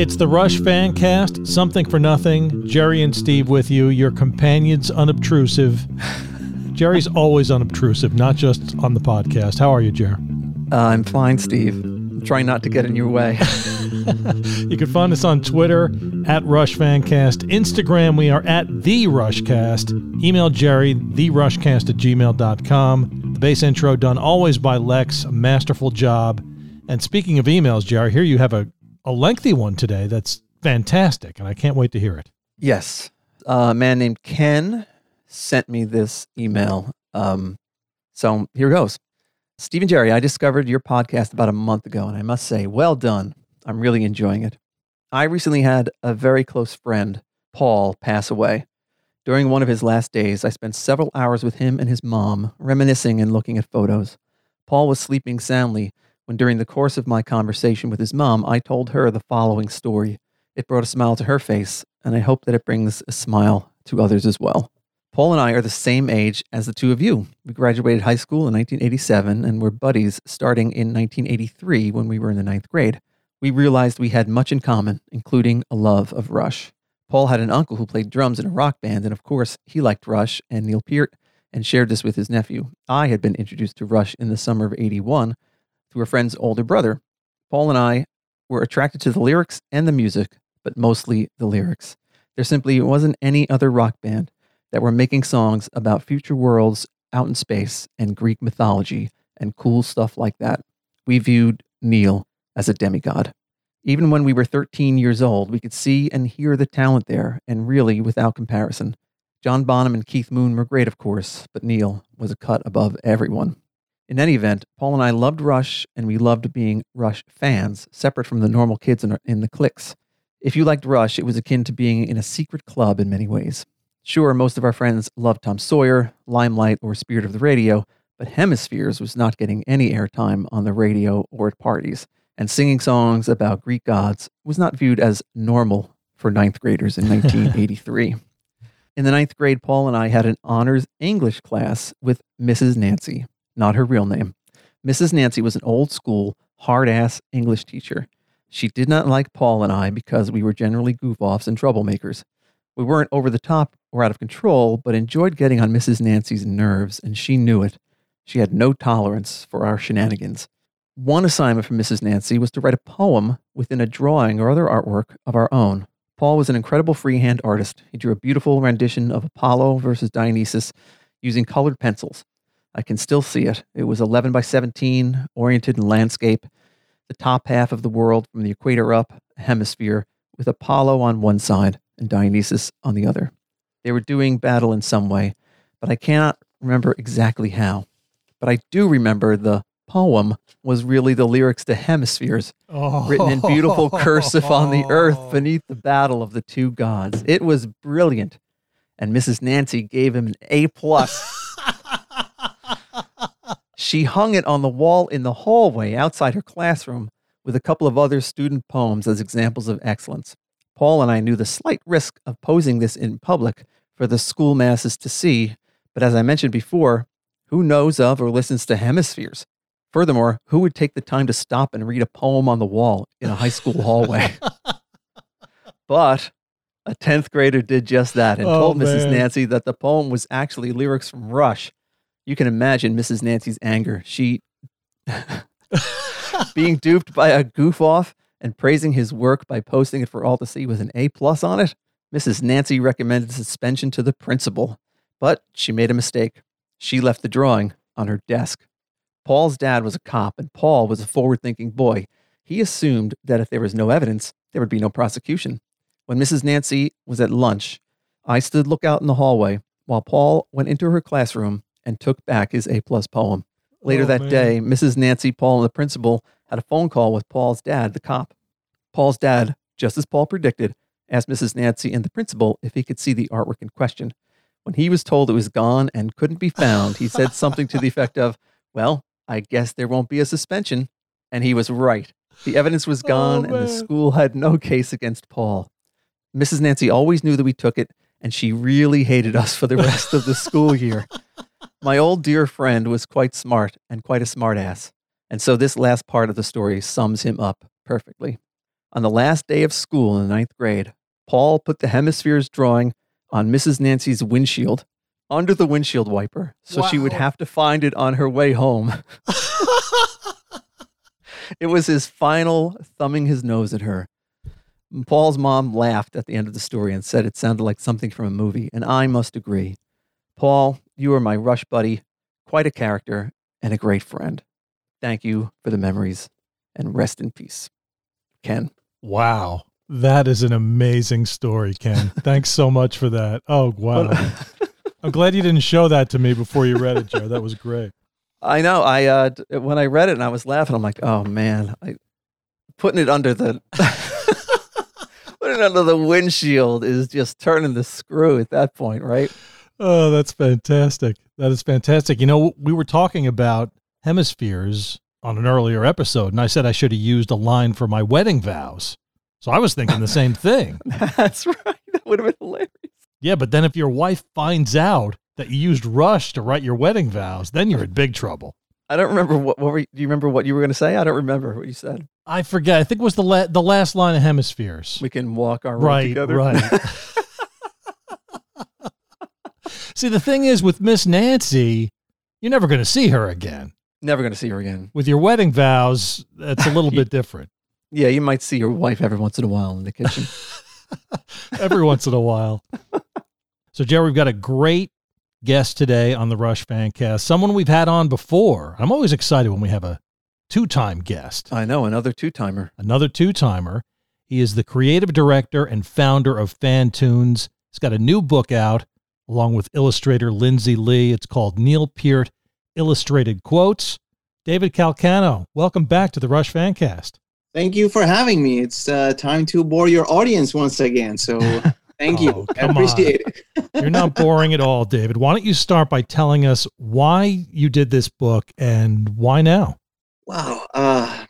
It's the Rush Fancast, something for nothing. Jerry and Steve with you, your companions unobtrusive. Jerry's always unobtrusive, not just on the podcast. How are you, Jer? Uh, I'm fine, Steve. I'm trying not to get in your way. you can find us on Twitter at RushFancast. Instagram, we are at The Rushcast. Email Jerry, TheRushcast at gmail.com. The bass intro done always by Lex, masterful job. And speaking of emails, Jerry, here you have a, a lengthy one today that's fantastic, and I can't wait to hear it. Yes. Uh, a man named Ken sent me this email. Um, so here goes. Stephen Jerry, I discovered your podcast about a month ago, and I must say, well done. I'm really enjoying it. I recently had a very close friend, Paul, pass away. During one of his last days, I spent several hours with him and his mom, reminiscing and looking at photos. Paul was sleeping soundly when, during the course of my conversation with his mom, I told her the following story. It brought a smile to her face, and I hope that it brings a smile to others as well. Paul and I are the same age as the two of you. We graduated high school in 1987 and were buddies starting in 1983 when we were in the ninth grade. We realized we had much in common, including a love of Rush. Paul had an uncle who played drums in a rock band, and of course, he liked Rush and Neil Peart and shared this with his nephew. I had been introduced to Rush in the summer of 81 through a friend's older brother. Paul and I were attracted to the lyrics and the music, but mostly the lyrics. There simply wasn't any other rock band that were making songs about future worlds out in space and Greek mythology and cool stuff like that. We viewed Neil as a demigod. Even when we were 13 years old, we could see and hear the talent there, and really without comparison. John Bonham and Keith Moon were great, of course, but Neil was a cut above everyone. In any event, Paul and I loved Rush, and we loved being Rush fans, separate from the normal kids in, in the cliques. If you liked Rush, it was akin to being in a secret club in many ways. Sure, most of our friends loved Tom Sawyer, Limelight, or Spirit of the Radio, but Hemispheres was not getting any airtime on the radio or at parties, and singing songs about Greek gods was not viewed as normal for ninth graders in 1983. in the ninth grade, Paul and I had an honors English class with Mrs. Nancy, not her real name. Mrs. Nancy was an old school, hard ass English teacher. She did not like Paul and I because we were generally goof offs and troublemakers. We weren't over the top or out of control, but enjoyed getting on Mrs. Nancy's nerves, and she knew it. She had no tolerance for our shenanigans. One assignment from Mrs. Nancy was to write a poem within a drawing or other artwork of our own. Paul was an incredible freehand artist. He drew a beautiful rendition of Apollo versus Dionysus using colored pencils. I can still see it. It was 11 by 17, oriented in landscape, the top half of the world from the equator up, a hemisphere, with Apollo on one side and Dionysus on the other. They were doing battle in some way, but I cannot remember exactly how. But I do remember the poem was really the lyrics to Hemispheres, oh. written in beautiful cursive on the earth oh. beneath the battle of the two gods. It was brilliant, and Mrs. Nancy gave him an A plus. she hung it on the wall in the hallway outside her classroom with a couple of other student poems as examples of excellence. Paul and I knew the slight risk of posing this in public for the school masses to see, but as I mentioned before, who knows of or listens to hemispheres? Furthermore, who would take the time to stop and read a poem on the wall in a high school hallway? but a 10th grader did just that and oh, told Mrs. Man. Nancy that the poem was actually lyrics from Rush. You can imagine Mrs. Nancy's anger. She, being duped by a goof off, and praising his work by posting it for all to see with an A plus on it, Mrs. Nancy recommended suspension to the principal, but she made a mistake. She left the drawing on her desk. Paul's dad was a cop, and Paul was a forward thinking boy. He assumed that if there was no evidence, there would be no prosecution. When Mrs. Nancy was at lunch, I stood lookout in the hallway while Paul went into her classroom and took back his A plus poem. Later oh, that man. day, Mrs. Nancy, Paul, and the principal had a phone call with Paul's dad, the cop. Paul's dad, just as Paul predicted, asked Mrs. Nancy and the principal if he could see the artwork in question. When he was told it was gone and couldn't be found, he said something to the effect of, Well, I guess there won't be a suspension. And he was right. The evidence was oh, gone, oh, and the school had no case against Paul. Mrs. Nancy always knew that we took it, and she really hated us for the rest of the school year. My old dear friend was quite smart and quite a smartass. And so this last part of the story sums him up perfectly. On the last day of school in the ninth grade, Paul put the hemispheres drawing on Mrs. Nancy's windshield under the windshield wiper so she would have to find it on her way home. it was his final thumbing his nose at her. Paul's mom laughed at the end of the story and said it sounded like something from a movie, and I must agree. Paul, you are my rush buddy, quite a character, and a great friend. Thank you for the memories, and rest in peace. Ken. Wow. That is an amazing story, Ken. Thanks so much for that. Oh, wow. I'm glad you didn't show that to me before you read it, Joe. That was great. I know. I uh, when I read it and I was laughing, I'm like, oh man, I putting it under the putting it under the windshield is just turning the screw at that point, right? Oh, that's fantastic. That is fantastic. You know, we were talking about hemispheres on an earlier episode, and I said I should have used a line for my wedding vows. So I was thinking the same thing. That's right. That would have been hilarious. Yeah, but then if your wife finds out that you used Rush to write your wedding vows, then you're in big trouble. I don't remember what. What were? You, do you remember what you were going to say? I don't remember what you said. I forget. I think it was the la- the last line of hemispheres. We can walk our road Right, together. right. See, the thing is with Miss Nancy, you're never going to see her again. Never going to see her again. With your wedding vows, that's a little bit different. Yeah, you might see your wife every once in a while in the kitchen. Every once in a while. So, Jerry, we've got a great guest today on the Rush Fancast. Someone we've had on before. I'm always excited when we have a two-time guest. I know another two timer. another two timer. He is the creative director and founder of Fantoons. He's got a new book out along with illustrator Lindsay Lee. It's called Neil Peart Illustrated Quotes. David Calcano, welcome back to the Rush Fancast. Thank you for having me. It's uh, time to bore your audience once again. So thank Oh, you. I come appreciate it. You're not boring at all, David. Why don't you start by telling us why you did this book and why now? Wow. Uh,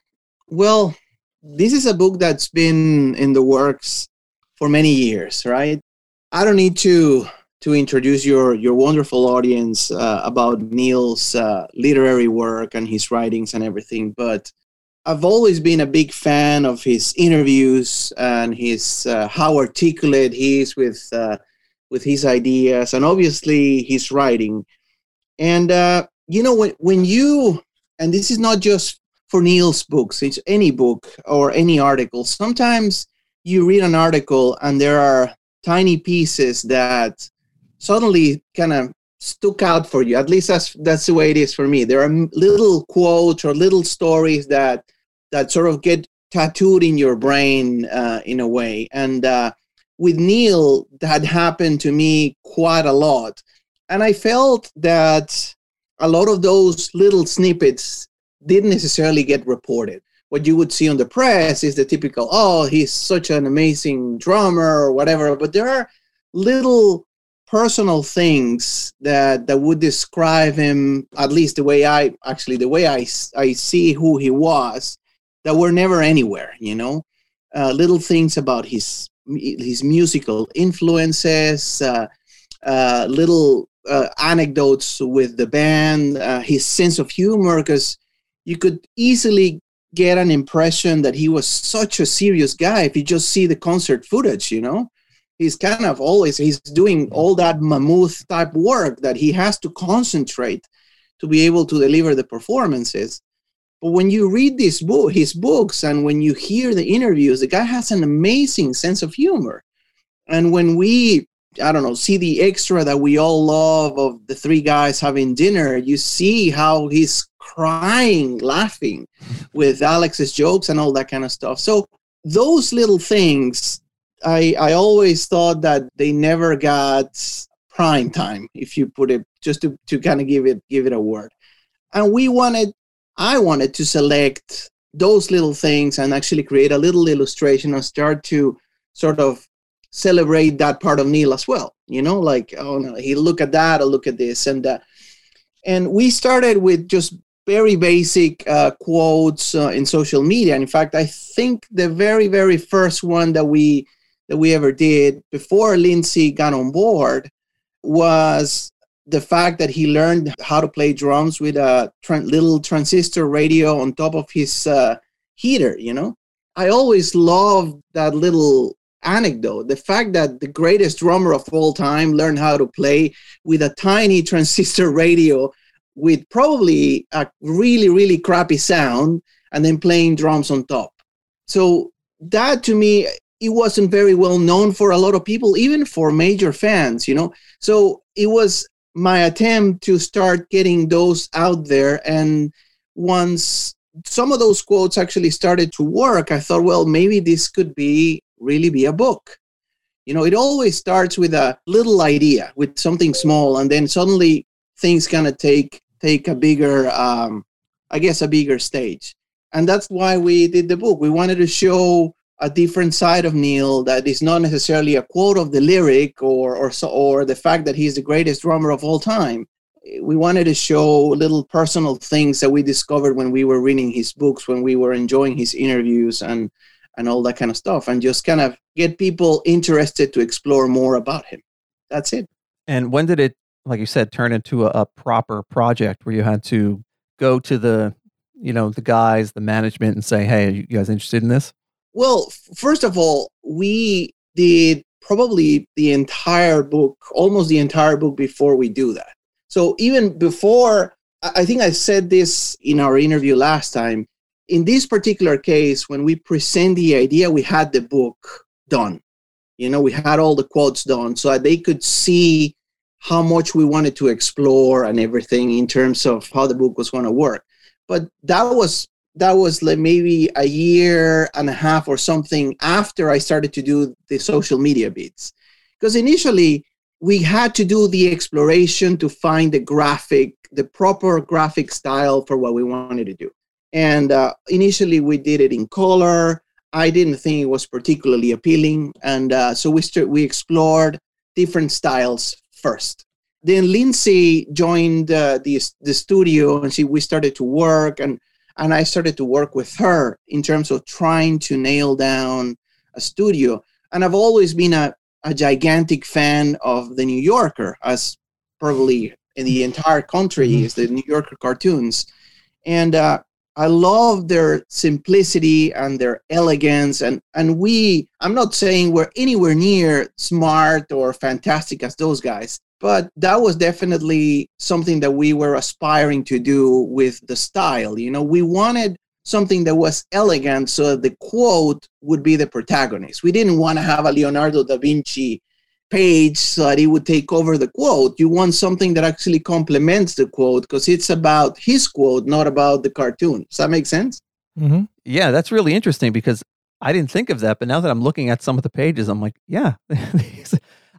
well, this is a book that's been in the works for many years, right? I don't need to to introduce your your wonderful audience uh, about Neil's uh, literary work and his writings and everything, but I've always been a big fan of his interviews and his uh, how articulate he is with uh, with his ideas and obviously his writing. And uh, you know when when you and this is not just for Neil's books, it's any book or any article. Sometimes you read an article and there are tiny pieces that suddenly kind of stuck out for you. At least that's that's the way it is for me. There are little quotes or little stories that that sort of get tattooed in your brain uh, in a way. And uh, with Neil, that happened to me quite a lot. And I felt that a lot of those little snippets didn't necessarily get reported. What you would see on the press is the typical, oh, he's such an amazing drummer or whatever. But there are little personal things that that would describe him, at least the way I actually the way i, I see who he was, that were never anywhere. You know, uh, little things about his his musical influences, uh, uh, little uh, anecdotes with the band, uh, his sense of humor, because you could easily get an impression that he was such a serious guy if you just see the concert footage, you know? He's kind of always he's doing all that mammoth type work that he has to concentrate to be able to deliver the performances. But when you read this book, his books, and when you hear the interviews, the guy has an amazing sense of humor. And when we, I don't know, see the extra that we all love of the three guys having dinner, you see how he's crying, laughing with Alex's jokes and all that kind of stuff. So those little things, I I always thought that they never got prime time, if you put it just to, to kind of give it give it a word. And we wanted I wanted to select those little things and actually create a little illustration and start to sort of celebrate that part of Neil as well. You know, like oh no, he look at that or look at this and that. And we started with just very basic uh, quotes uh, in social media. And in fact, I think the very very first one that we that we ever did before Lindsay got on board was the fact that he learned how to play drums with a little transistor radio on top of his uh, heater, you know. I always loved that little anecdote. The fact that the greatest drummer of all time learned how to play with a tiny transistor radio with probably a really, really crappy sound and then playing drums on top. So that to me, it wasn't very well known for a lot of people, even for major fans, you know. So it was my attempt to start getting those out there. And once some of those quotes actually started to work, I thought, well, maybe this could be really be a book. You know, it always starts with a little idea, with something small, and then suddenly things kind of take take a bigger, um, I guess, a bigger stage. And that's why we did the book. We wanted to show a different side of Neil that is not necessarily a quote of the lyric or or so, or the fact that he's the greatest drummer of all time. We wanted to show little personal things that we discovered when we were reading his books, when we were enjoying his interviews and and all that kind of stuff, and just kind of get people interested to explore more about him. That's it. And when did it, like you said, turn into a, a proper project where you had to go to the, you know, the guys, the management, and say, "Hey, you guys interested in this?" Well, first of all, we did probably the entire book, almost the entire book before we do that. So even before, I think I said this in our interview last time. In this particular case, when we present the idea, we had the book done. You know, we had all the quotes done so they could see how much we wanted to explore and everything in terms of how the book was going to work. But that was that was like maybe a year and a half or something after I started to do the social media bits. Because initially we had to do the exploration to find the graphic, the proper graphic style for what we wanted to do. And uh, initially we did it in color. I didn't think it was particularly appealing. And uh, so we, st- we explored different styles first. Then Lindsay joined uh, the, the studio and she, we started to work and and I started to work with her in terms of trying to nail down a studio. And I've always been a, a gigantic fan of the New Yorker, as probably in the entire country mm-hmm. is the New Yorker cartoons. And uh, I love their simplicity and their elegance. And, and we, I'm not saying we're anywhere near smart or fantastic as those guys, but that was definitely something that we were aspiring to do with the style you know? We wanted something that was elegant so the quote would be the protagonist. We didn't want to have a leonardo da vinci page so that he would take over the quote. You want something that actually complements the quote because it's about his quote not about the cartoon. Does that make sense? Mm-hmm. yeah that's really interesting because i didn't think of that but now that i'm looking at some of the pages i'm like yeah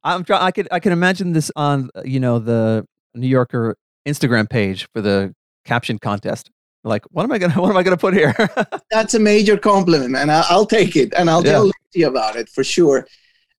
I'm trying. I could I can imagine this on you know the New Yorker Instagram page for the caption contest. Like, what am I gonna what am I gonna put here? That's a major compliment, and I'll take it, and I'll yeah. tell you about it for sure.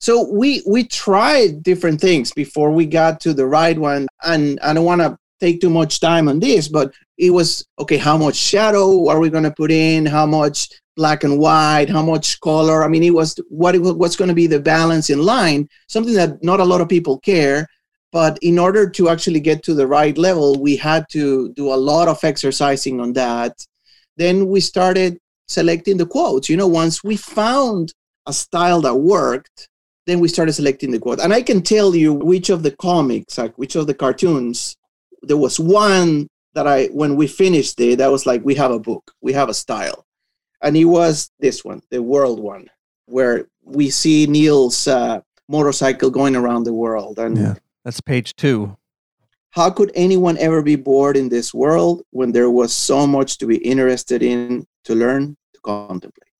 So we we tried different things before we got to the right one, and I don't want to take too much time on this, but it was okay. How much shadow are we going to put in? How much black and white, how much color. I mean, it was what it, what's going to be the balance in line, something that not a lot of people care. But in order to actually get to the right level, we had to do a lot of exercising on that. Then we started selecting the quotes. You know, once we found a style that worked, then we started selecting the quote. And I can tell you which of the comics, like which of the cartoons, there was one that I, when we finished it, that was like, we have a book, we have a style and it was this one, the world one, where we see Neil's uh, motorcycle going around the world. And yeah, that's page two. How could anyone ever be bored in this world when there was so much to be interested in, to learn, to contemplate?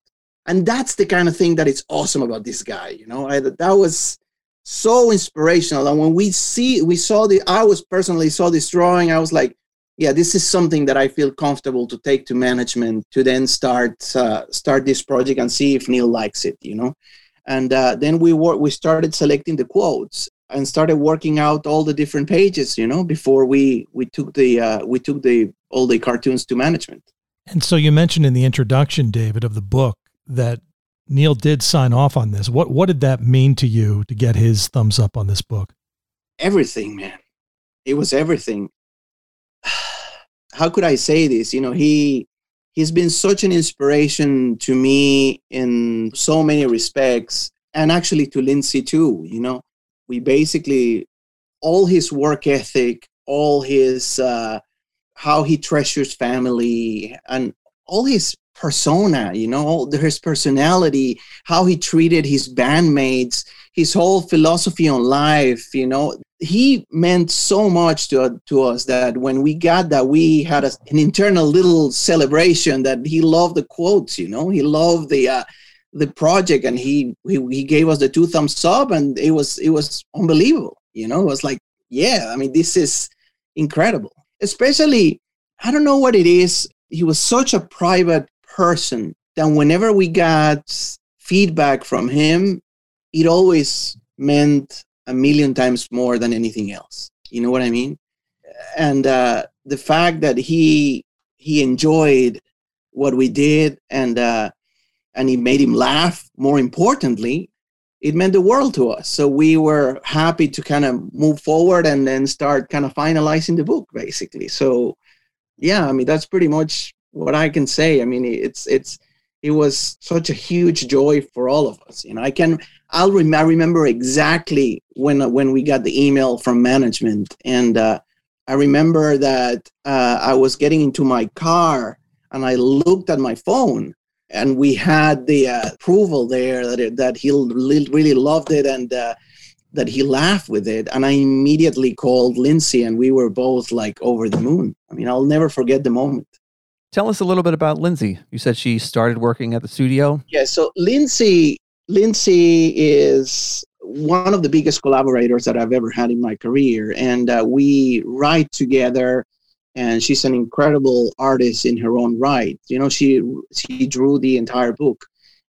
And that's the kind of thing that is awesome about this guy. You know, I, that was so inspirational. And when we see, we saw the, I was personally saw this drawing, I was like, yeah, this is something that I feel comfortable to take to management to then start uh, start this project and see if Neil likes it, you know. And uh, then we were, we started selecting the quotes and started working out all the different pages, you know, before we we took the uh, we took the all the cartoons to management. And so you mentioned in the introduction, David, of the book that Neil did sign off on this. What what did that mean to you to get his thumbs up on this book? Everything, man it was everything. How could I say this? You know, he he's been such an inspiration to me in so many respects and actually to lindsay too you know we basically all his work ethic all his uh, how he treasures family and all his persona you know his personality how he treated his bandmates his whole philosophy on life you know. He meant so much to, to us that when we got that we had a, an internal little celebration that he loved the quotes you know. He loved the uh, the project and he, he he gave us the two thumbs up and it was it was unbelievable you know. It was like yeah i mean this is incredible. Especially i don't know what it is he was such a private person that whenever we got feedback from him it always meant a million times more than anything else. You know what I mean? And uh, the fact that he he enjoyed what we did and uh, and it made him laugh. More importantly, it meant the world to us. So we were happy to kind of move forward and then start kind of finalizing the book, basically. So yeah, I mean that's pretty much what I can say. I mean it's it's it was such a huge joy for all of us. You know, I can I'll rem- I remember exactly when when we got the email from management, and uh, I remember that uh, I was getting into my car and I looked at my phone, and we had the uh, approval there that it, that he really loved it and uh, that he laughed with it, and I immediately called Lindsay, and we were both like over the moon. I mean, I'll never forget the moment. Tell us a little bit about Lindsay. You said she started working at the studio. Yeah, so Lindsay Lindsay is one of the biggest collaborators that I've ever had in my career, and uh, we write together. And she's an incredible artist in her own right. You know, she she drew the entire book,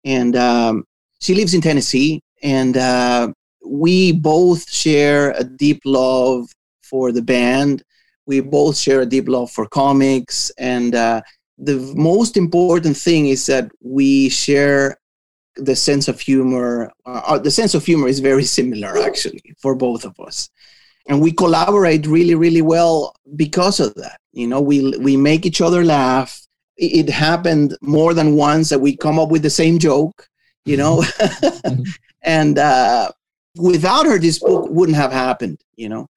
and um, she lives in Tennessee. And uh, we both share a deep love for the band. We both share a deep love for comics, and uh, the most important thing is that we share the sense of humor. Uh, the sense of humor is very similar, actually, for both of us, and we collaborate really, really well because of that. You know, we we make each other laugh. It, it happened more than once that we come up with the same joke. You know, and uh, without her, this book wouldn't have happened. You know,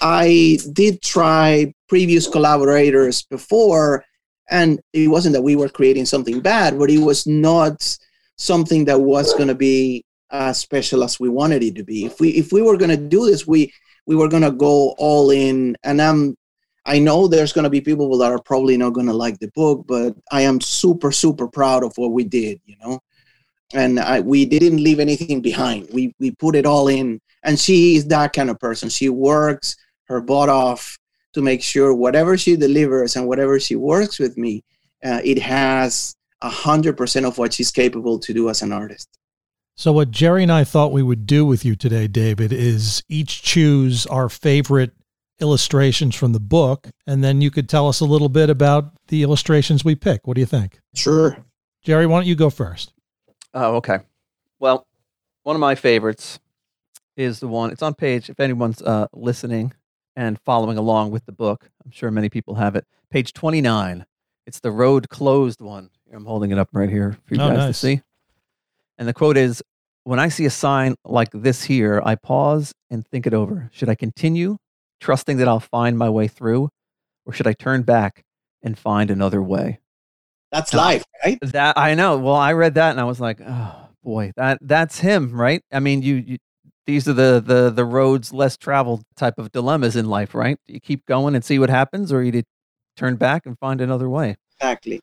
I did try previous collaborators before and it wasn't that we were creating something bad but it was not something that was going to be as special as we wanted it to be. If we if we were going to do this we we were going to go all in and i'm i know there's going to be people that are probably not going to like the book but i am super super proud of what we did you know? And I, we didn't leave anything behind. We we put it all in and she is that kind of person she works her butt off to make sure whatever she delivers and whatever she works with me, uh, it has a hundred percent of what she's capable to do as an artist. So, what Jerry and I thought we would do with you today, David, is each choose our favorite illustrations from the book, and then you could tell us a little bit about the illustrations we pick. What do you think? Sure. Jerry, why don't you go first? Oh, okay. Well, one of my favorites is the one, it's on page, if anyone's uh, listening, and following along with the book. I'm sure many people have it. Page 29. It's the road closed one. I'm holding it up right here for you oh, guys nice. to see. And the quote is When I see a sign like this here, I pause and think it over. Should I continue, trusting that I'll find my way through, or should I turn back and find another way? That's life, right? That I know. Well, I read that and I was like, oh boy, that that's him, right? I mean, you, you these are the the the roads less traveled type of dilemmas in life, right? You keep going and see what happens, or you turn back and find another way. Exactly,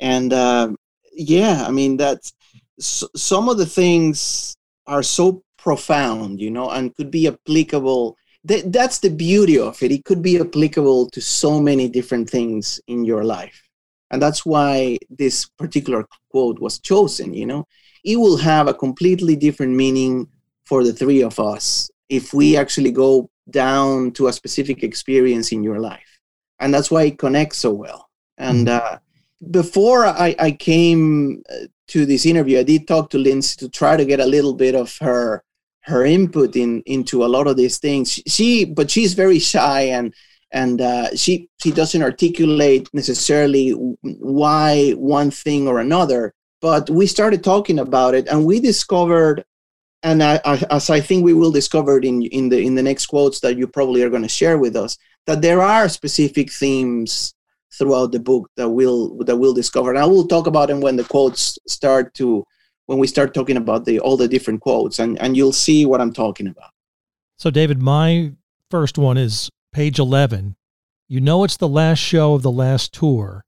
and uh, yeah, I mean that's some of the things are so profound, you know, and could be applicable. That, that's the beauty of it. It could be applicable to so many different things in your life, and that's why this particular quote was chosen. You know, it will have a completely different meaning for the three of us if we actually go down to a specific experience in your life. And that's why it connects so well. And mm-hmm. uh, before I, I came uh, to this interview, I did talk to Lindsay to try to get a little bit of her her input in into a lot of these things. She, but she's very shy and and uh, she she doesn't articulate necessarily why one thing or another. But we started talking about it, and we discovered, and I, I, as I think we will discover in in the in the next quotes that you probably are going to share with us, that there are specific themes throughout the book that we'll that we'll discover. And I will talk about them when the quotes start to when we start talking about the all the different quotes, and and you'll see what I'm talking about. So, David, my first one is page 11. You know it's the last show of the last tour,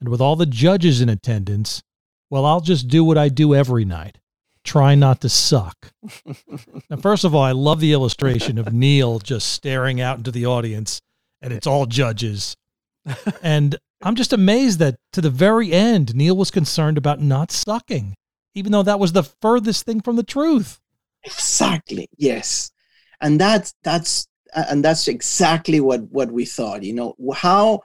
and with all the judges in attendance, well, I'll just do what I do every night. Try not to suck. now, first of all, I love the illustration of Neil just staring out into the audience, and it's all judges. and I'm just amazed that to the very end, Neil was concerned about not sucking even though that was the furthest thing from the truth. Exactly. Yes. And that's that's and that's exactly what what we thought, you know, how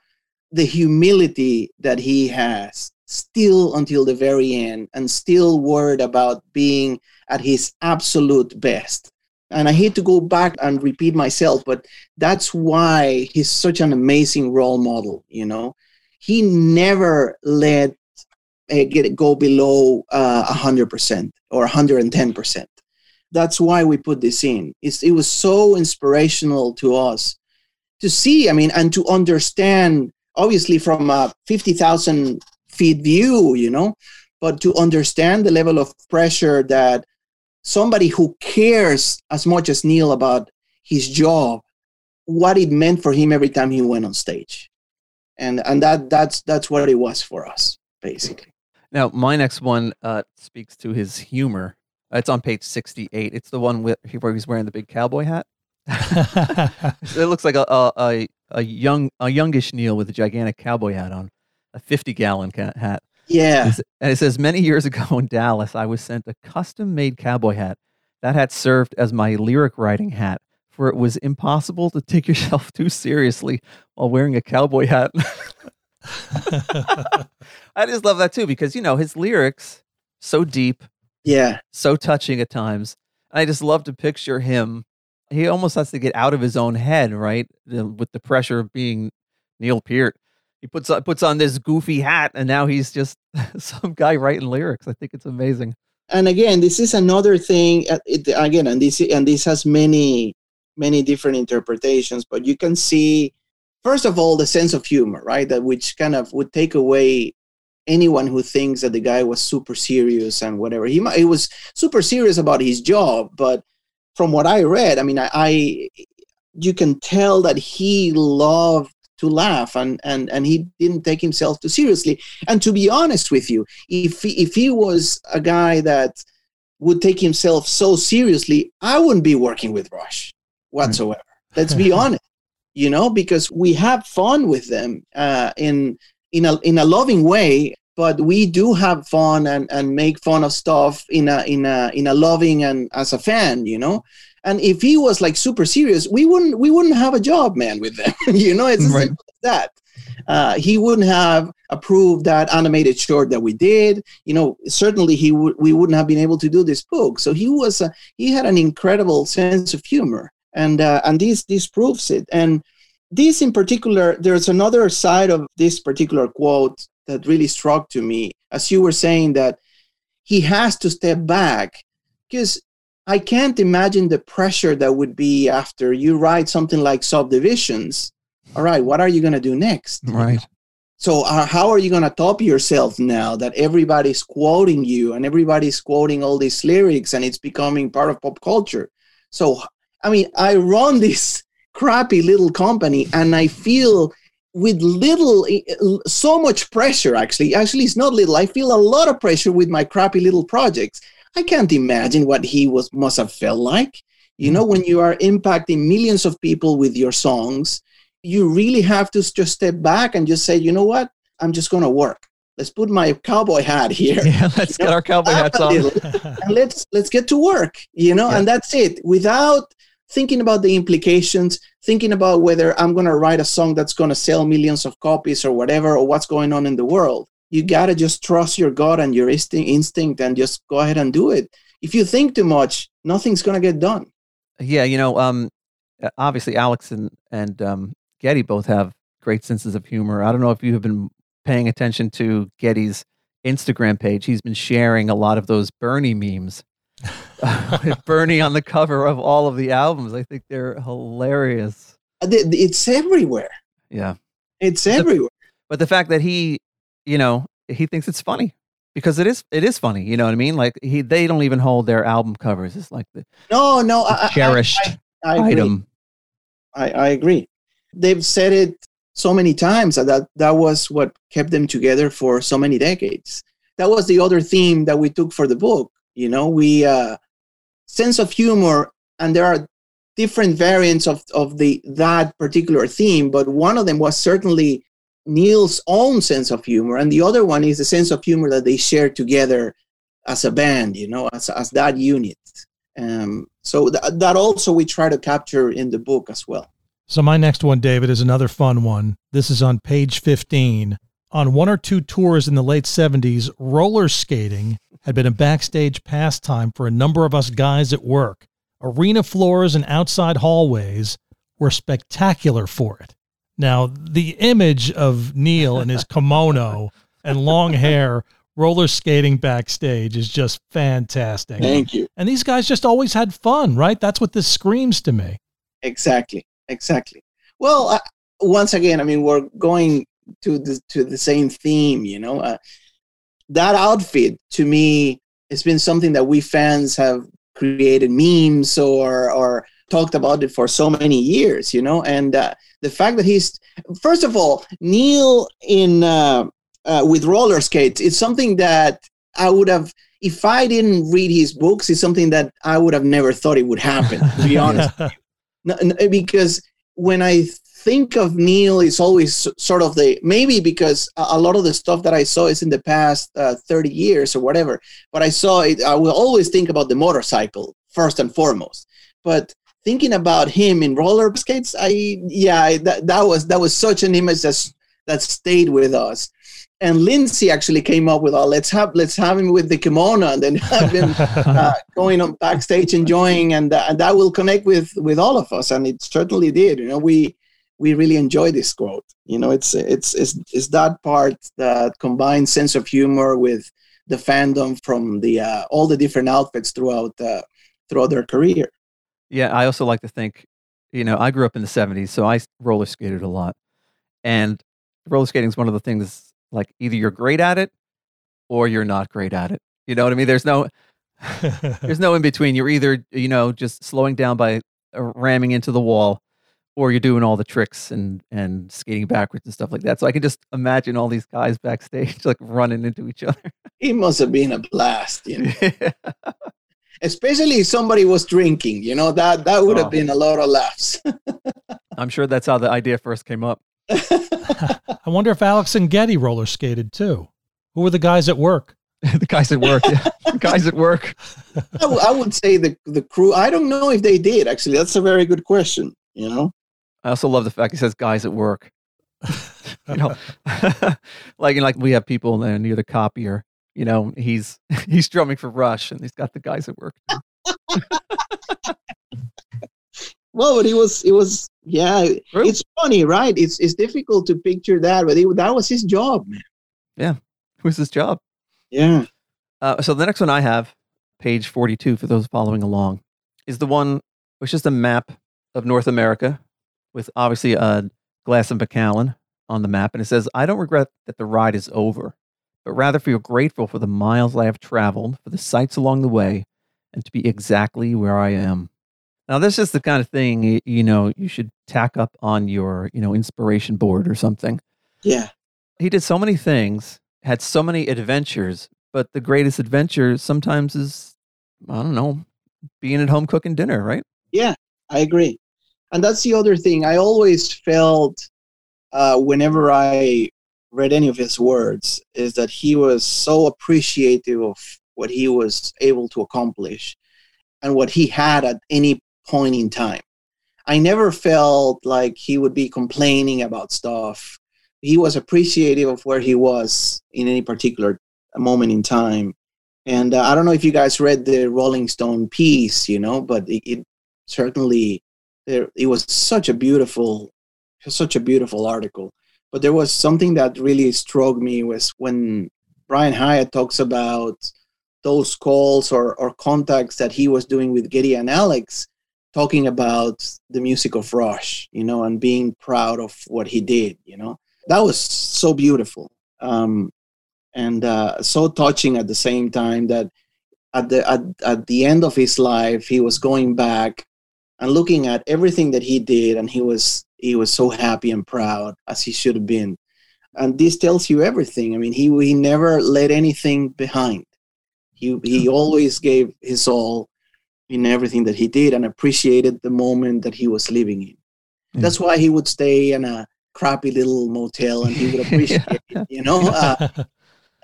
the humility that he has still until the very end and still worried about being at his absolute best. And I hate to go back and repeat myself, but that's why he's such an amazing role model, you know. He never let uh, get go below uh, 100% or 110%. That's why we put this in. It's, it was so inspirational to us to see, I mean, and to understand, obviously, from a 50,000 feet view, you know, but to understand the level of pressure that somebody who cares as much as Neil about his job, what it meant for him every time he went on stage. And, and that that's that's what it was for us, basically. Now, my next one uh, speaks to his humor. It's on page 68. It's the one with, where he's wearing the big cowboy hat. it looks like a, a, a, young a youngish Neil with a gigantic cowboy hat on, a 50 gallon hat. Yeah. And it says, Many years ago in Dallas, I was sent a custom made cowboy hat. That hat served as my lyric writing hat, for it was impossible to take yourself too seriously while wearing a cowboy hat. I just love that too because you know his lyrics so deep, yeah, so touching at times. I just love to picture him. He almost has to get out of his own head, right, with the pressure of being Neil Peart. He puts on, puts on this goofy hat, and now he's just some guy writing lyrics. I think it's amazing. And again, this is another thing. Uh, it, again, and this and this has many many different interpretations, but you can see first of all the sense of humor right that which kind of would take away anyone who thinks that the guy was super serious and whatever he he was super serious about his job but from what i read i mean i, I you can tell that he loved to laugh and and and he didn't take himself too seriously and to be honest with you if he, if he was a guy that would take himself so seriously i wouldn't be working with rush whatsoever let's be honest you know, because we have fun with them uh, in in a in a loving way. But we do have fun and, and make fun of stuff in a in a in a loving and as a fan, you know. And if he was like super serious, we wouldn't we wouldn't have a job, man, with them. you know, it's right. that. Uh, he wouldn't have approved that animated short that we did. You know, certainly he would we wouldn't have been able to do this book. So he was a, he had an incredible sense of humor and uh, and this this proves it and this in particular there's another side of this particular quote that really struck to me as you were saying that he has to step back because i can't imagine the pressure that would be after you write something like subdivisions. All right what are you going to do next? Right. So uh, how are you going to top yourself now that everybody's quoting you and everybody's quoting all these lyrics and it's becoming part of pop culture? So I mean, I run this crappy little company and I feel with little, so much pressure actually. Actually, it's not little. I feel a lot of pressure with my crappy little projects. I can't imagine what he was must have felt like. You know, mm. when you are impacting millions of people with your songs, you really have to just step back and just say, you know what? I'm just going to work. Let's put my cowboy hat here. Yeah, let's you get know, our cowboy hats on. and let's let's get to work. You know, yeah. and that's it. Without thinking about the implications, thinking about whether I'm going to write a song that's going to sell millions of copies or whatever, or what's going on in the world. You got to just trust your gut and your instinct and just go ahead and do it. if you think too much, nothing's gonna get done. Yeah, you know, um, obviously Alex and and um, Geddy both have great senses of humor. I don't know if you have been paying attention to Geddy's Instagram page. He's been sharing a lot of those Bernie memes. Bernie on the cover of all of the albums. I think they're hilarious. Uh, it's everywhere. Yeah. It's everywhere. But the fact that he, you know, he thinks it's funny because it is it is funny, you know what I mean? Like he they don't even hold their album covers. It's like the No, no, I, cherished I, I, I item. I, I agree. They've said it so many times that that was what kept them together for so many decades. That was the other theme that we took for the book. You know, we uh, sense of humor, and there are different variants of of the that particular theme, but one of them was certainly Neil's own sense of humor, and the other one is the sense of humor that they share together as a band. You know, as as that unit. Um, so th- that also we try to capture in the book as well. So my next one, David, is another fun one. This is on page 15. On one or two tours in the late 70s, roller skating had been a backstage pastime for a number of us guys at work. Arena floors and outside hallways were spectacular for it. Now, the image of Neil in his kimono and long hair roller skating backstage is just fantastic. Thank you. And these guys just always had fun, right? That's what this screams to me. Exactly exactly. Well, uh, once again, I mean, we're going to the to the same theme. You know, uh, that outfit to me has been something that we fans have created memes or or talked about it for so many years. You know, and uh, the fact that he's first of all Neil in uh, uh, with roller skates, it's something that I would have if I didn't read his books. It's something that I would have never thought it would happen. To be honest. because when I think of Neil, is always sort of the maybe because a lot of the stuff that I saw is in the past uh, 30 years or whatever. But I saw it, I will always think about the motorcycle first and foremost. But thinking about him in roller skates, I yeah, that, that was that was such an image that that stayed with us and Lindsay actually came up with, "Oh, let's have let's have him with the kimono, and then have him uh, going on backstage enjoying, and, uh, and that will connect with with all of us." And it certainly did. You know, we we really enjoy this quote. You know, it's it's it's, it's that part that combines sense of humor with the fandom from the uh, all the different outfits throughout uh, throughout their career. Yeah, I also like to think, you know, I grew up in the '70s, so I roller skated a lot, and roller skating is one of the things like either you're great at it or you're not great at it. You know what I mean? There's no there's no in between. You're either, you know, just slowing down by uh, ramming into the wall or you're doing all the tricks and and skating backwards and stuff like that. So I can just imagine all these guys backstage like running into each other. It must have been a blast, you know. Especially if somebody was drinking, you know, that that would have oh. been a lot of laughs. I'm sure that's how the idea first came up. I wonder if Alex and Geddy roller skated too. Who were the guys at work? the guys at work. Yeah. the guys at work. I, w- I would say the the crew. I don't know if they did actually. That's a very good question. You know. I also love the fact he says guys at work. you know, like like we have people near the copier. You know, he's he's drumming for Rush, and he's got the guys at work. well, but it was it was yeah. True. It's funny, right? It's it's difficult to picture that, but it, that was his job, man. Yeah, it was his job. Yeah. Uh, so the next one I have, page forty-two, for those following along, is the one which is a map of North America with obviously a glass and Macallan on the map, and it says, "I don't regret that the ride is over, but rather feel grateful for the miles I have traveled, for the sights along the way, and to be exactly where I am." Now, this is the kind of thing you know you should tack up on your you know inspiration board or something. Yeah, he did so many things, had so many adventures, but the greatest adventure sometimes is I don't know, being at home cooking dinner, right? Yeah, I agree, and that's the other thing. I always felt uh, whenever I read any of his words is that he was so appreciative of what he was able to accomplish and what he had at any point in time. I never felt like he would be complaining about stuff. He was appreciative of where he was in any particular moment in time. And uh, I don't know if you guys read the Rolling Stone piece, you know, but it, it certainly there it was such a beautiful, such a beautiful article. But there was something that really struck me was when Brian Hiatt talks about those calls or, or contacts that he was doing with Geddy and Alex, talking about the music of Rush, you know, and being proud of what he did, you know. That was so beautiful. Um, and uh, so touching at the same time that at the at, at the end of his life he was going back and looking at everything that he did and he was he was so happy and proud as he should have been. And this tells you everything. I mean he he never let anything behind. He he always gave his all in everything that he did and appreciated the moment that he was living in. Yeah. that's why he would stay in a crappy little motel and he would appreciate it you know? Uh,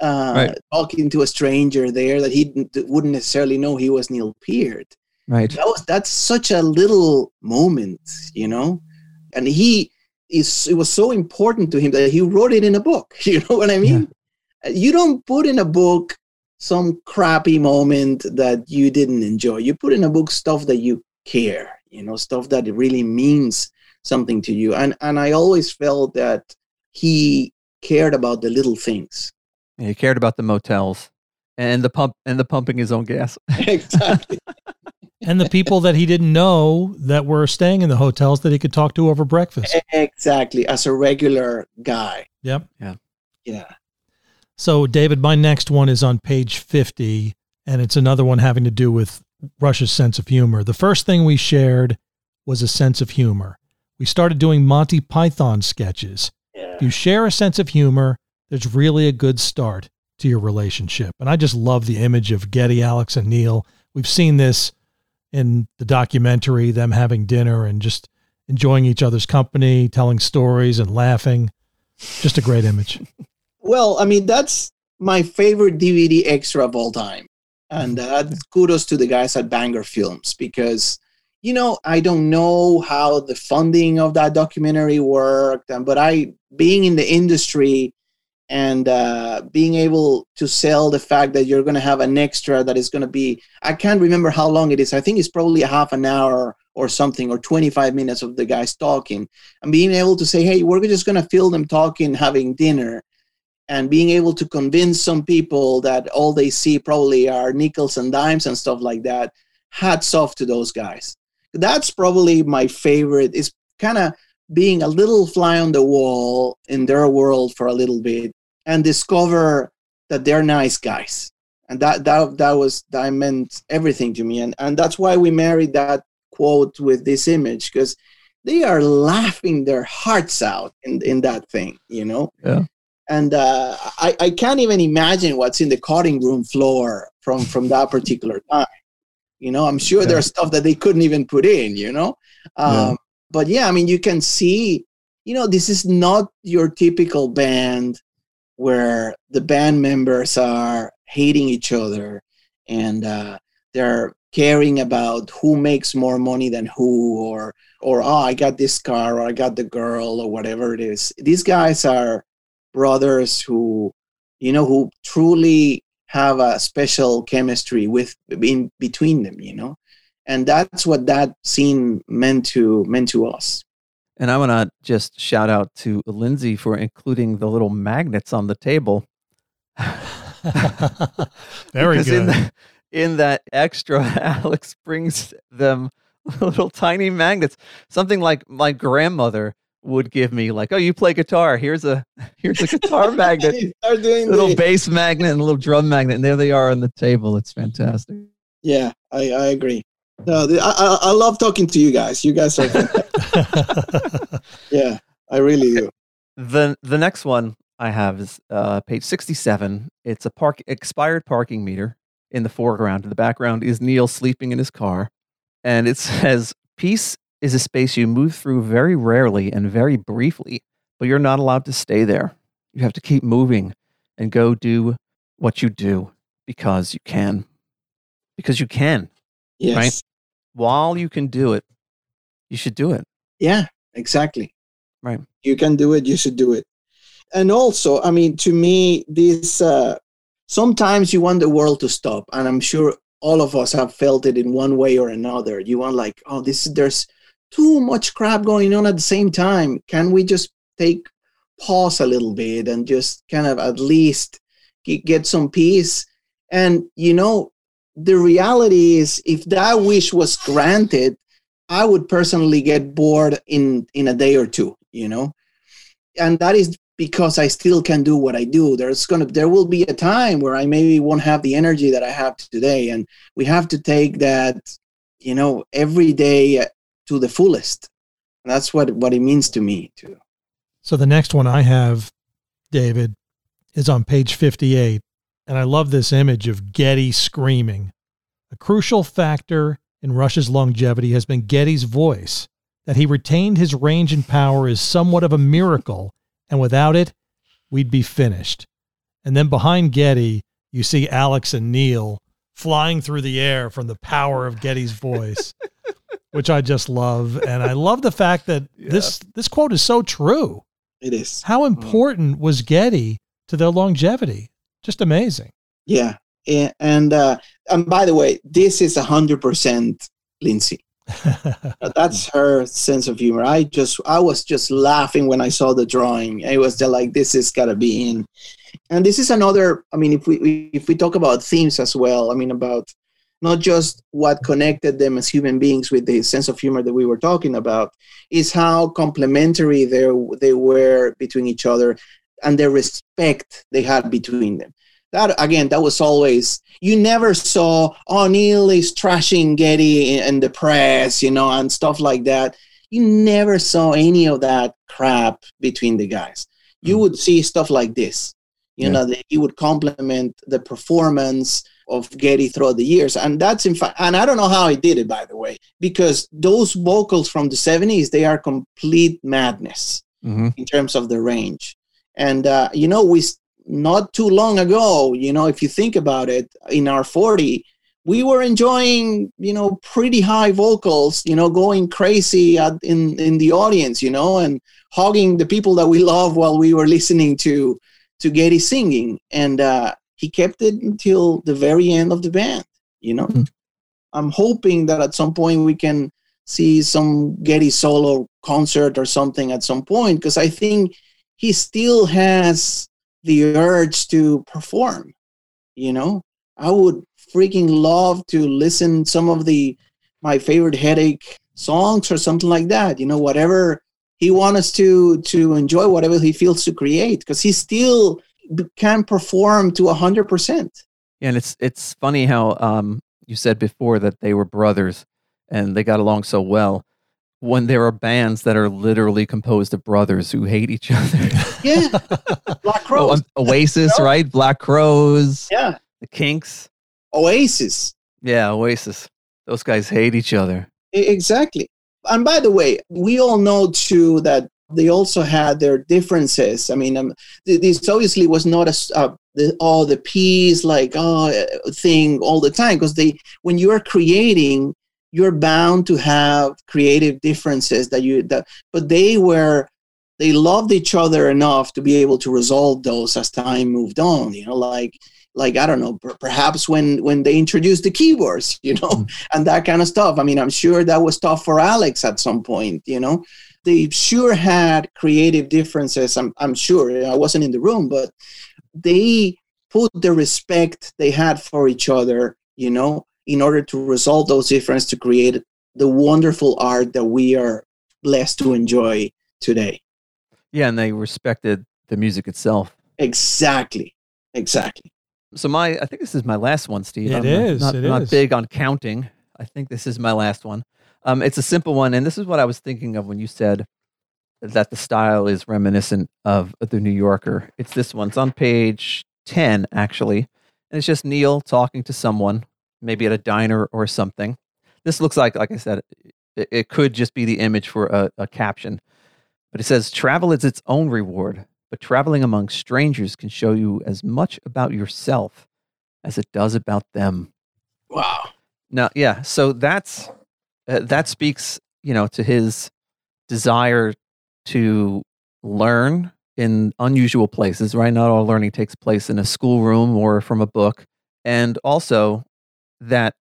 uh, Right. talking to a stranger there that he wouldn't necessarily know he was Neil Peart. Right. That was that's such a little moment, you know, and he is. It was so important to him that he wrote it in a book. You know what I mean? You don't put in a book some crappy moment that you didn't enjoy. You put in a book stuff that you care. You know, stuff that really means something to you. And and I always felt that he cared about the little things. Yeah, he cared about the motels and the pump and the pumping his own gas. exactly. and the people that he didn't know that were staying in the hotels that he could talk to over breakfast. Exactly. As a regular guy. Yep. Yeah. Yeah. So, David, my next one is on page 50, and it's another one having to do with Rush's sense of humor. The first thing we shared was a sense of humor. We started doing Monty Python sketches. Yeah. If you share a sense of humor, there's really a good start to your relationship. And I just love the image of Geddy, Alex, and Neil. We've seen this in the documentary, them having dinner and just enjoying each other's company, telling stories and laughing. Just a great image. Well, I mean, that's my favorite DVD extra of all time. And uh, kudos to the guys at Banger Films because, you know, I don't know how the funding of that documentary worked, but I, being in the industry and uh, being able to sell the fact that you're going to have an extra that is going to be, I can't remember how long it is. I think it's probably a half an hour or something, or 25 minutes of the guys talking, and being able to say, hey, we're just going to fill them talking, having dinner and being able to convince some people that all they see probably are nickels and dimes and stuff like that hats off to those guys. That's probably my favorite. Is kind of being a little fly on the wall in their world for a little bit and discover that they're nice guys and that that that was that meant everything to me and and that's why we married that quote with this image because they are laughing their hearts out in in that thing you know Yeah. and uh, I, I can't even imagine what's in the cutting room floor from from that particular time you know i'm sure Yeah. there's stuff that they couldn't even put in you know um, Yeah. But yeah i mean you can see you know this is not your typical band where the band members are hating each other and uh, they're caring about who makes more money than who or or oh i got this car or i got the girl or whatever it is. These guys are brothers who you know who truly have a special chemistry with in between them you know and that's what that scene meant to meant to us And I want to just shout out to Lindsay for including the little magnets on the table. Very good. In, the, in that extra, Alex brings them little tiny magnets, something like my grandmother would give me. Like, oh, you play guitar? Here's a here's a guitar magnet, Start doing little the- bass magnet, and a little drum magnet, and there they are on the table. It's fantastic. yeah i i agree no the, I, I i love talking to you guys you guys are yeah i really do The the next one I have is uh, page sixty seven. It's a park expired parking meter in the foreground. In the background is Neil sleeping in his car, and it says, "Peace is a space you move through very rarely and very briefly, but you're not allowed to stay there. You have to keep moving and go do what you do because you can, because you can. yes Right. While you can do it, you should do it. Yeah, exactly. Right. You can do it, you should do it. And also, I mean, to me, this uh sometimes you want the world to stop, and I'm sure all of us have felt it in one way or another. You want like, oh, this there's too much crap going on at the same time. Can we just take pause a little bit and just kind of at least get some peace? And you know, the reality is, if that wish was granted, I would personally get bored in in a day or two. You know, and that is because I still can do what I do. There's gonna there will be a time where I maybe won't have the energy that I have today, and we have to take that, you know, every day to the fullest. And that's what what it means to me too. So the next one I have, David, is on page 58, and I love this image of Geddy screaming. A crucial factor in Rush's longevity has been Geddy's voice. That he retained his range and power is somewhat of a miracle and without it, we'd be finished. And then behind Geddy, you see Alex and Neil flying through the air from the power of Geddy's voice, which I just love. And I love the fact that yeah. this this quote is so true. It is. How mm. important mm. was Geddy to their longevity? Just amazing. Yeah. And uh, and by the way, this is a hundred percent Lindsay. That's her sense of humor. I just I was just laughing when I saw the drawing. It was just like this is gotta be in. And this is another. I mean, if we if we talk about themes as well, I mean about not just what connected them as human beings with the sense of humor that we were talking about, is how complementary they they were between each other and the respect they had between them that again that was always you never saw oh neil is trashing geddy in, in the press you know and stuff like that you never saw any of that crap between the guys you mm. would see stuff like this you yeah. know that he would compliment the performance of Geddy throughout the years. And that's in fact, and I don't know how he did it, by the way, because those vocals from the 70s, they are complete madness mm-hmm. in terms of the range. And, uh, you know, we, not too long ago, you know, if you think about it, in our 40, we were enjoying, you know, pretty high vocals, you know, going crazy at, in in the audience, you know, and hugging the people that we love while we were listening to to Geddy singing, and uh, he kept it until the very end of the band. You know, mm-hmm. I'm hoping that at some point we can see some Geddy solo concert or something at some point because I think he still has the urge to perform you know? I would freaking love to listen some of the my favorite headache songs or something like that you know whatever he wants us to to enjoy whatever he feels to create because he still can perform to 100% yeah and it's it's funny how um you said before that they were brothers and they got along so well when there are bands that are literally composed of brothers who hate each other. Yeah. Black Crowes. Oh, Oasis, right? Black Crowes. Yeah. The Kinks. Oasis. Yeah, Oasis. Those guys hate each other. Exactly. And by the way, we all know too that they also had their differences. I mean, um, this obviously was not a, uh, the, all the peace like oh thing all the time because they when you are creating you're bound to have creative differences that you that but they were they loved each other enough to be able to resolve those as time moved on you know like like i don't know perhaps when when they introduced the keyboards you know mm. and that kind of stuff. I mean i'm sure that was tough for alex at some point you know. They sure had creative differences i'm, I'm sure. I wasn't in the room but they put the respect they had for each other you know in order to resolve those differences to create the wonderful art that we are blessed to enjoy today. Yeah, and they respected the music itself. Exactly. Exactly. So my I think this is my last one, Steve. It I'm is, Not, it not is. big on counting. I think this is my last one. Um, it's a simple one, and this is what I was thinking of when you said that the style is reminiscent of the New Yorker. It's this one. It's on page ten, actually, and it's just Neil talking to someone maybe at a diner or something. This looks like, like I said, it, it could just be the image for a, a caption. But it says, travel is its own reward, but traveling among strangers can show you as much about yourself as it does about them. Wow. Now, yeah, so that's uh, that speaks, you know, to his desire to learn in unusual places, right? Not all learning takes place in a schoolroom or from a book. And also that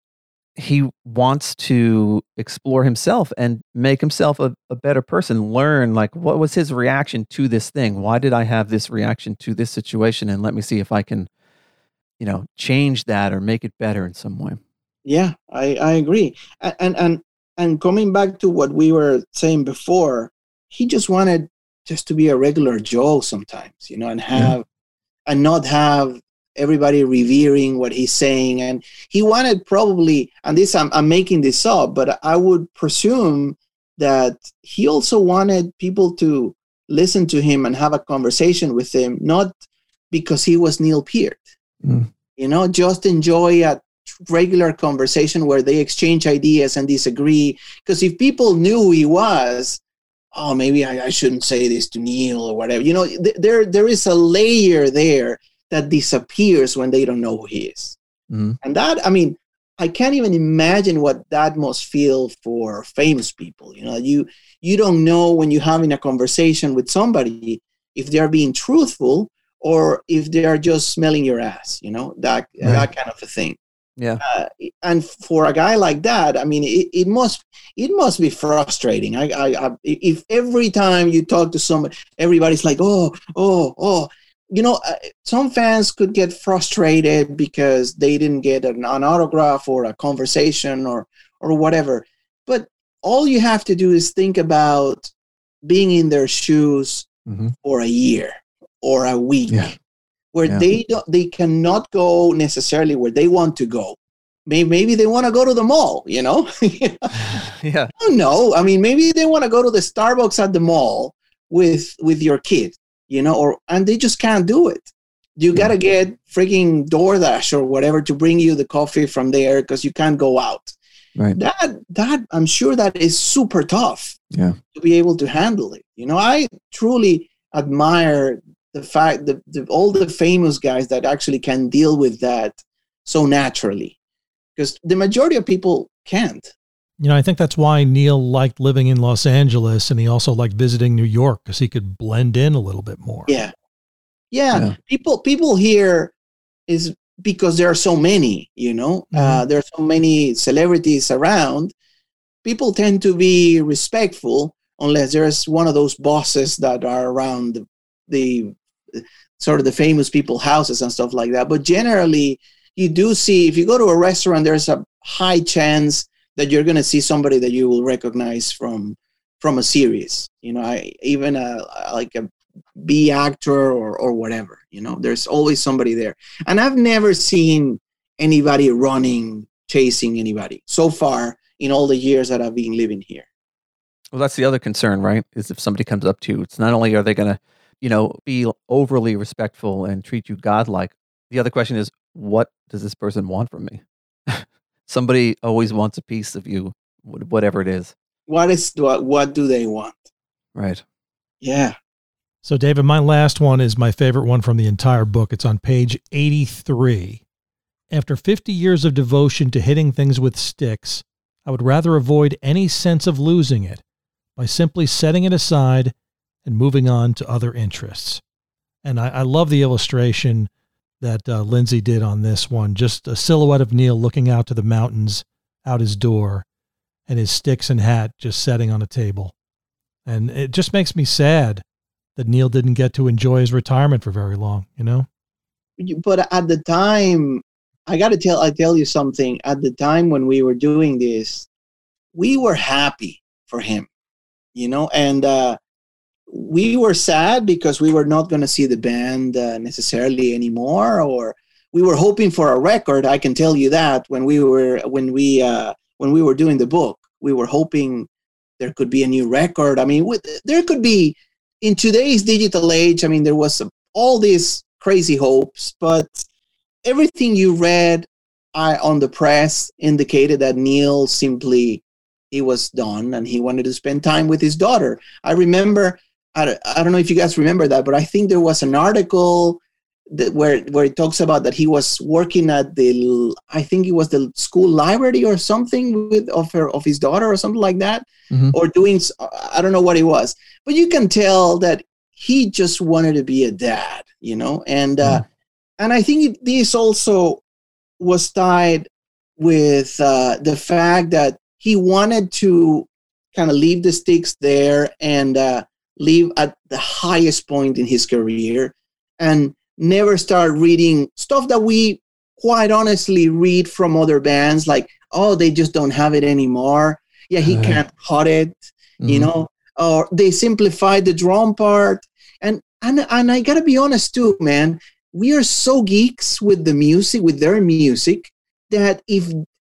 he wants to explore himself and make himself a, a better person, learn like what was his reaction to this thing? Why did I have this reaction to this situation? And let me see if I can, you know, change that or make it better in some way. Yeah, I, I agree. And and and coming back to what we were saying before, he just wanted just to be a regular Joe sometimes, you know, and have yeah. and not have everybody revering what he's saying. And he wanted probably, and this I'm, I'm making this up, but I would presume that he also wanted people to listen to him and have a conversation with him, not because he was Neil Peart. Mm. You know, just enjoy a regular conversation where they exchange ideas and disagree. Because if people knew who he was, oh, maybe I, I, shouldn't say this to Neil or whatever. You know, th- there there is a layer there that disappears when they don't know who he is. Mm-hmm. And that, I mean, I can't even imagine what that must feel for famous people. You know, you you don't know when you're having a conversation with somebody if they're being truthful or if they are just smelling your ass. You know, that right. that kind of a thing. Yeah. Uh, and for a guy like that, I mean, it, it must it must be frustrating. I, I, I if every time you talk to somebody, everybody's like, oh, oh, oh, you know, uh, some fans could get frustrated because they didn't get an, an, autograph or a conversation or or whatever. But all you have to do is think about being in their shoes mm-hmm. for a year or a week, yeah. where yeah. they don't, they cannot go necessarily where they want to go. Maybe, maybe they want to go to the mall, you know? yeah. No, I mean, maybe they want to go to the Starbucks at the mall with with your kid you know, or and they just can't do it. You got to get freaking DoorDash or whatever to bring you the coffee from there because you can't go out. Right. That that I'm sure that is super tough. Yeah. To be able to handle it. You know, I truly admire the fact that the, all the famous guys that actually can deal with that so naturally because the majority of people can't you know, I think that's why Neil liked living in Los Angeles and he also liked visiting New York because he could blend in a little bit more. Yeah. yeah. Yeah. People people here is because there are so many, you know, mm-hmm. uh, there are so many celebrities around. People tend to be respectful unless there's one of those bosses that are around the, the sort of the famous people houses and stuff like that. But generally, you do see if you go to a restaurant, there's a high chance that you're going to see somebody that you will recognize from from a series you know I, even a like a b actor or or whatever you know there's always somebody there. And i've never seen anybody running chasing anybody so far in all the years that i've been living here. Well that's the other concern right is if somebody comes up to you it's not only are they going to you know be overly respectful and treat you godlike the other question is what does this person want from me somebody always wants a piece of you, whatever it is. What is what? What do they want? Right. Yeah. So, David, my last one is my favorite one from the entire book. It's on page 83. After 50 years of devotion to hitting things with sticks, I would rather avoid any sense of losing it by simply setting it aside and moving on to other interests. And I, I love the illustration that uh, Lindsay did on this one. Just a silhouette of Neil looking out to the mountains out his door and his sticks and hat just setting on a table. And it just makes me sad that Neil didn't get to enjoy his retirement for very long, you know? But at the time, I got to tell I tell you something. At the time when we were doing this, we were happy for him, you know, and uh, we were sad because we were not going to see the band uh, necessarily anymore or we were hoping for a record i can tell you that when we were when we uh, when we were doing the book. We were hoping there could be a new record. I mean with, there could be in today's digital age i mean there was some, all these crazy hopes but everything you read I, on the press indicated that neil simply he was done and he wanted to spend time with his daughter. I remember I, I don't know if you guys remember that, but I think there was an article that where where it talks about that he was working at the I think it was the school library or something with of her of his daughter or something like that, mm-hmm. or doing I don't know what it was, but you can tell that he just wanted to be a dad, you know, and uh, mm. and I think this also was tied with uh, the fact that he wanted to kind of leave the sticks there and uh, leave at the highest point in his career and never start reading stuff that we quite honestly read from other bands like oh they just don't have it anymore. Yeah he uh, can't cut it mm-hmm. you know? Or they simplified the drum part. And and and i gotta be honest too man we are so geeks with the music with their music that if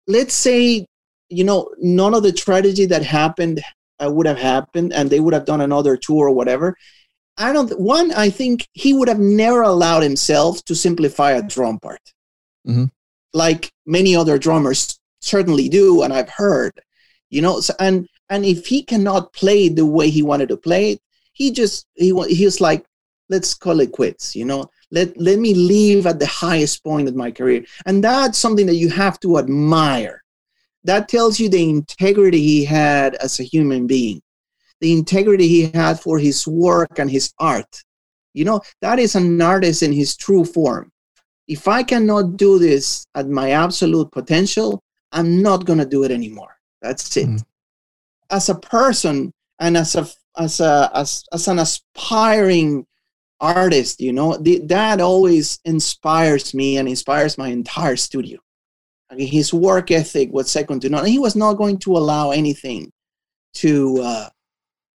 let's say you know none of the tragedy that happened uh, would have happened and they would have done another tour or whatever. I don't one i think he would have never allowed himself to simplify a drum part. Mm-hmm. like many other drummers certainly do and i've heard you know so, and and if he cannot play the way he wanted to play it he just he he was like let's call it quits you know? Let let me leave at the highest point of my career. And that's something that you have to admire that tells you the integrity he had as a human being the integrity he had for his work and his art. You know that is an artist in his true form. If i cannot do this at my absolute potential i'm not going to do it anymore. That's it. Mm. as a person and as a as a as, as an aspiring artist you know the, that always inspires me and inspires my entire studio I mean, his work ethic was second to none. He was not going to allow anything to uh,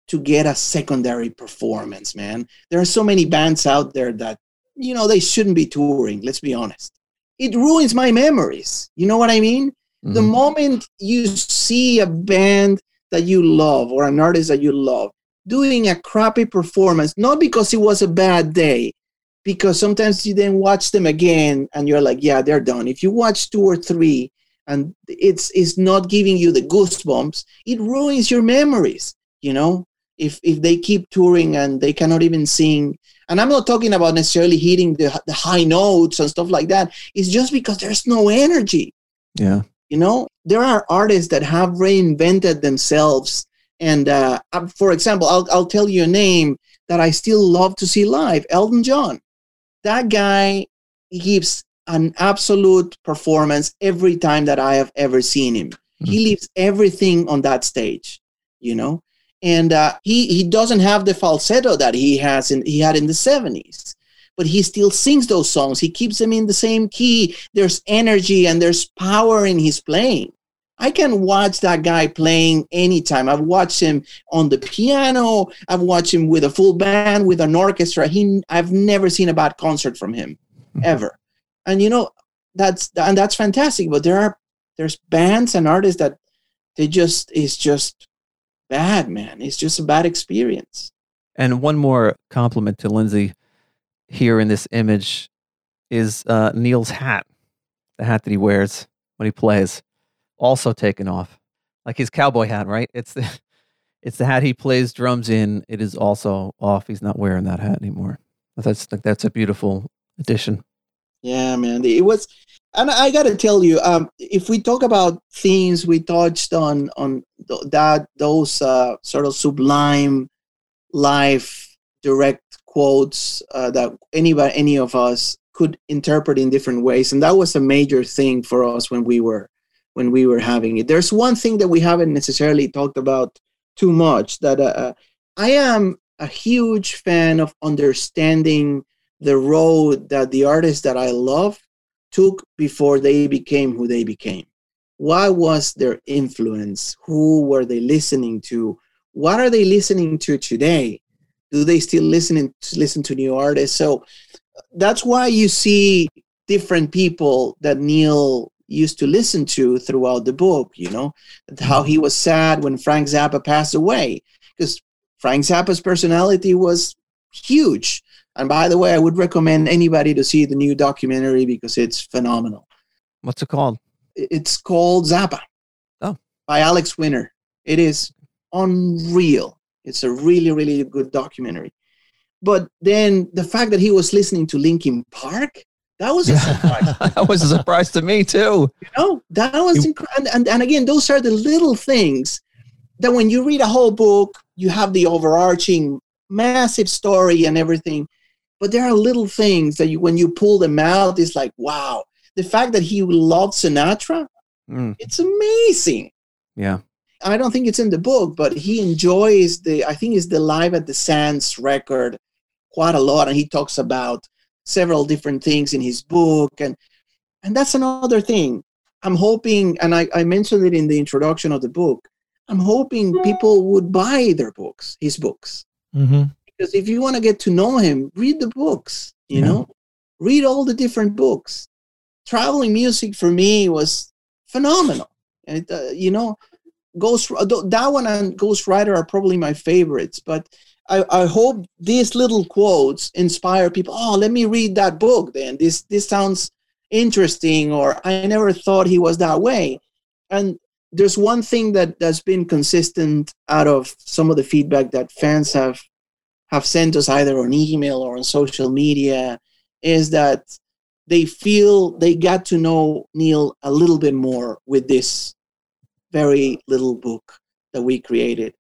to get a secondary performance man. There are so many bands out there that you know they shouldn't be touring let's be honest. It ruins my memories. You know what i mean? Mm-hmm. the moment you see a band that you love or an artist that you love doing a crappy performance, not because it was a bad day, because sometimes you then watch them again and you're like, yeah, they're done. If you watch two or three and it's it's not giving you the goosebumps, it ruins your memories, you know? If if they keep touring and they cannot even sing. And I'm not talking about necessarily hitting the, the high notes and stuff like that. It's just because there's no energy. Yeah. You know, there are artists that have reinvented themselves and uh, for example, I'll, I'll tell you a name that I still love to see live Elton John. That guy gives an absolute performance every time that I have ever seen him. Mm-hmm. He leaves everything on that stage, you know, and uh, he he doesn't have the falsetto that he has in he had in the seventies, but he still sings those songs. He keeps them in the same key. There's energy and there's power in his playing. I can watch that guy playing anytime. I've watched him on the piano. I've watched him with a full band, with an orchestra. He, I've never seen a bad concert from him, mm-hmm. ever. And you know, that's and that's fantastic. But there are there's bands and artists that they just is just bad, man. It's just a bad experience. And one more compliment to Lindsey here in this image is uh, Neil's hat, the hat that he wears when he plays also taken off, like his cowboy hat, right? It's the it's the hat he plays drums in. It is also off. He's not wearing that hat anymore. That's that's a beautiful addition. Yeah, man. It was, and I got to tell you, um, if we talk about themes, we touched on on th- that those uh, sort of sublime life direct quotes uh, that anybody, any of us could interpret in different ways, and that was a major thing for us when we were when we were having it. There's one thing that we haven't necessarily talked about too much that uh, uh, I am a huge fan of understanding the road that the artists that I love took before they became who they became. What was their influence? Who were they listening to? What are they listening to today? Do they still listening to listen to new artists? So that's why you see different people that Neil used to listen to throughout the book, you know, how he was sad when Frank Zappa passed away, because Frank Zappa's personality was huge. And by the way, I would recommend anybody to see the new documentary because it's phenomenal. What's it called? It's called Zappa. Oh. By Alex Winter. It is unreal. It's a really, really good documentary. But then the fact that he was listening to Linkin Park, that was a surprise. that was a surprise to me too. You know, that was incredible. And, and, and again, those are the little things that when you read a whole book, you have the overarching massive story and everything. But there are little things that you, when you pull them out, it's like, wow. The fact that he loved Sinatra, Mm, it's amazing. yeah. I don't think it's in the book, but he enjoys the, I think it's the Live at the Sands record quite a lot. And he talks about several different things in his book. And, and that's another thing. I'm hoping, and I, I mentioned it in the introduction of the book, I'm hoping people would buy their books, his books. Mm-hmm. Because if you want to get to know him, read the books, you Yeah. know, read all the different books. Traveling music for me was phenomenal. And, it, uh, you know, Ghost, that one and Ghost Rider are probably my favorites, but I, I hope these little quotes inspire people. Oh, let me read that book then. This, this sounds interesting, or I never thought he was that way. And there's one thing that has been consistent out of some of the feedback that fans have have sent us either on email or on social media is that they feel they got to know Neil a little bit more with this very little book that we created.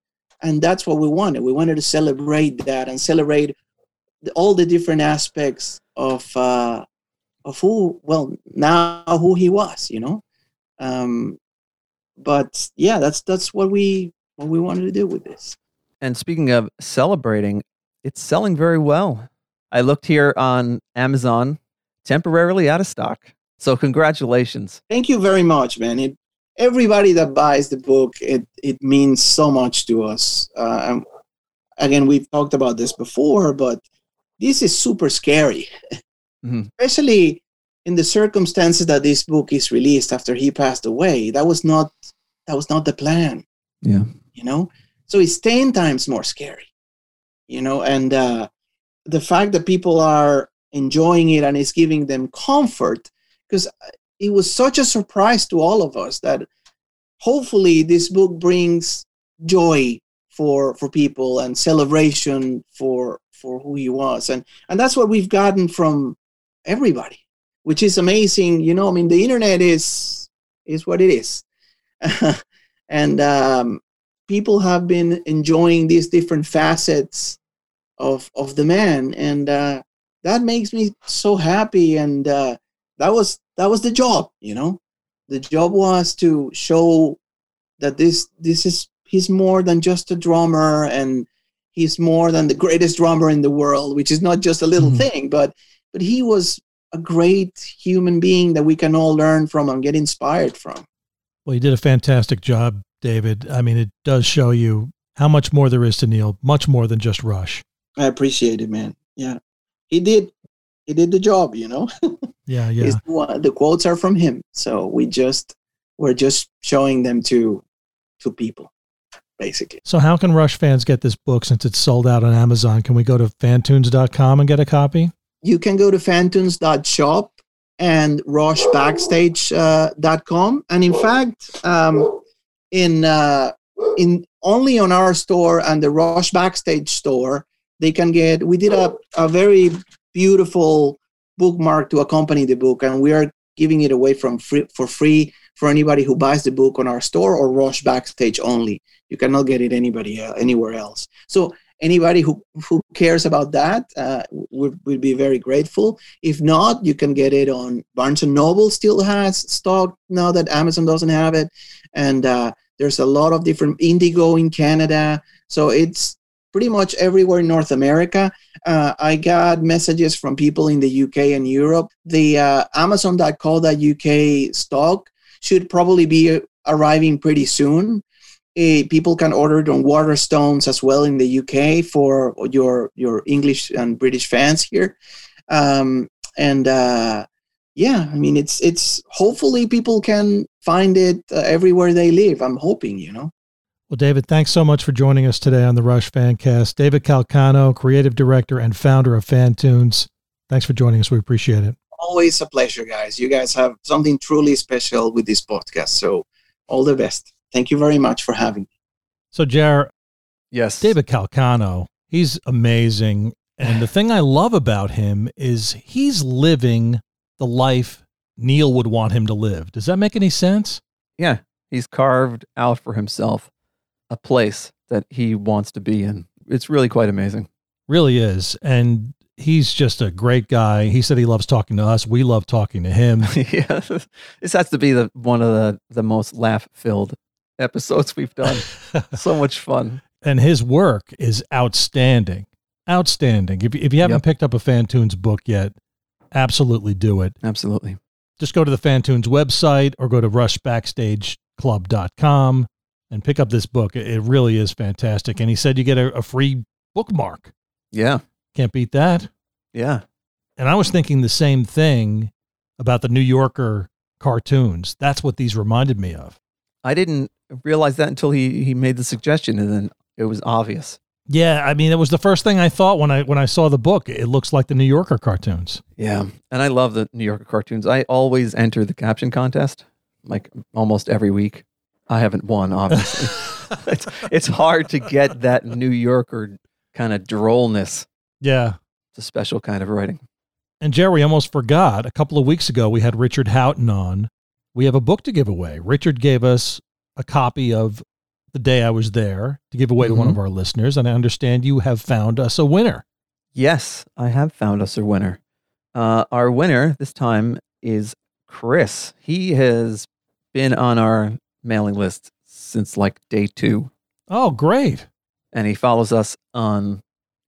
And that's what we wanted. We wanted to celebrate that and celebrate the- all the different aspects of uh, of who, well, now who he was, you know. Um, but yeah, that's that's what we what we wanted to do with this. And speaking of celebrating, it's selling very well. I looked here on Amazon, temporarily out of stock. So congratulations. Thank you very much, man. It everybody that buys the book, it it means so much to us. Uh, and again, we've talked about this before, but this is super scary, Mhm. especially in the circumstances that this book is released after he passed away. That was not that was not the plan. Yeah. you know so it's 10 times more scary you know and uh, the fact that people are enjoying it and it's giving them comfort because it was such a surprise to all of us that hopefully this book brings joy for for people and celebration for for who he was. And and that's what we've gotten from everybody which is amazing. You know i mean the internet is is what it is. And um, people have been enjoying these different facets of of the man. And uh, that makes me so happy. And uh, that was that was the job you know the job was to show that this this is he's more than just a drummer and he's more than the greatest drummer in the world which is not just a little Mhm. thing but but he was a great human being that we can all learn from and get inspired from Well, you did a fantastic job, David. I mean, it does show you how much more there is to Neil, much more than just Rush. I appreciate it, man. Yeah, he did. He did the job. You know, Yeah, yeah. The the quotes are from him, so we just we're just showing them to to people, basically. So, how can Rush fans get this book since it's sold out on Amazon? Can we go to fantoons.com and get a copy? You can go to fantoons.shop and rushbackstage.com, and in fact, um, in uh, in only on our store and the Rush Backstage store, they can get. We did a a very beautiful bookmark to accompany the book, and we are giving it away from free for free for anybody who buys the book on our store or Rush Backstage only. You cannot get it anybody el- anywhere else. So anybody who who cares about that uh, would would be very grateful. If not, you can get it on Barnes and Noble. Still has stock now that Amazon doesn't have it, and uh, there's a lot of different Indigo in Canada. So it's pretty much everywhere in North America. Uh, I got messages from people in the UK and Europe. The uh, Amazon.co.uk stock should probably be arriving pretty soon. Uh, people can order it on Waterstones as well in the UK for your your English and British fans here. Um, and uh, yeah, I mean it's it's hopefully people can find it uh, everywhere they live. I'm hoping, you know. Well, David, thanks so much for joining us today on the Rush Fancast. David Calcano, creative director and founder of Fantoons. Thanks for joining us. We appreciate it. Always a pleasure, guys. You guys have something truly special with this podcast. So all the best. Thank you very much for having me. So, Jar, Yes. David Calcano, he's amazing. And the thing I love about him is he's living the life Neil would want him to live. Does that make any sense? Yeah. He's carved out for himself a place that he wants to be in. It's really quite amazing. Really is. And he's just a great guy. He said he loves talking to us. We love talking to him. yeah, this has to be the one of the the most laugh filled episodes we've done. so much fun. And his work is outstanding. Outstanding. If, if you haven't Yep. picked up a Fantoons book yet, absolutely do it. Absolutely. Just go to the Fantoons website or go to rushbackstageclub.com and pick up this book. It really is fantastic. And he said you get a, a free bookmark. Yeah. Can't beat that. Yeah. And I was thinking the same thing about the New Yorker cartoons. That's what these reminded me of. I didn't realize that until he he made the suggestion, and then it was obvious. Yeah, I mean, it was the first thing I thought when I when I saw the book. It looks like the New Yorker cartoons. Yeah, and I love the New Yorker cartoons. I always enter the caption contest, like almost every week. I haven't won, obviously. it's, it's hard to get that New Yorker kind of drollness. Yeah. It's a special kind of writing. And Jerry almost forgot. A couple of weeks ago, we had Richard Houghton on. We have a book to give away. Richard gave us a copy of The Day I Was There to give away to one Mhm. of our listeners. And I understand you have found us a winner. Yes, I have found us a winner. Uh, our winner this time is Chris. He has been on our mailing list since like day two. Oh, great. and he follows us on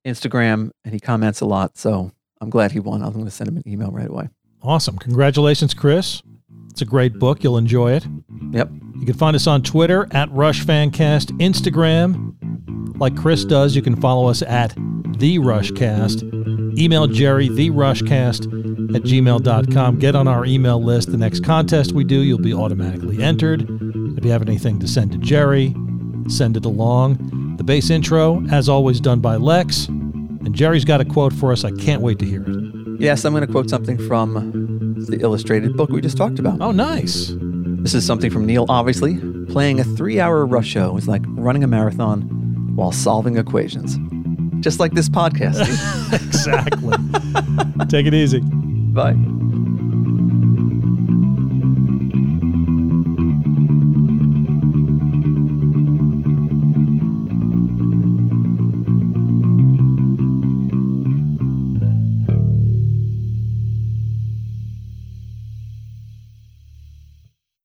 Instagram and he comments a lot. So I'm glad he won. I'm going to send him an email right away. Awesome. Congratulations, Chris. It's a great book. You'll enjoy it. Yep. You can find us on Twitter at RushFancast, Instagram. Like Chris does, you can follow us at The Rushcast. Email Jerry, The TheRushcast at gmail.com. Get on our email list. The next contest we do, you'll be automatically entered. If you have anything to send to Jerry, send it along. The bass intro, as always, done by Lex. And Jerry's got a quote for us. I can't wait to hear it. Yes, I'm going to quote something from the illustrated book we just talked about. Oh, nice. This is something from Neil, obviously. Playing a three hour rush show is like running a marathon while solving equations. Just like this podcast. exactly. Take it easy. Bye.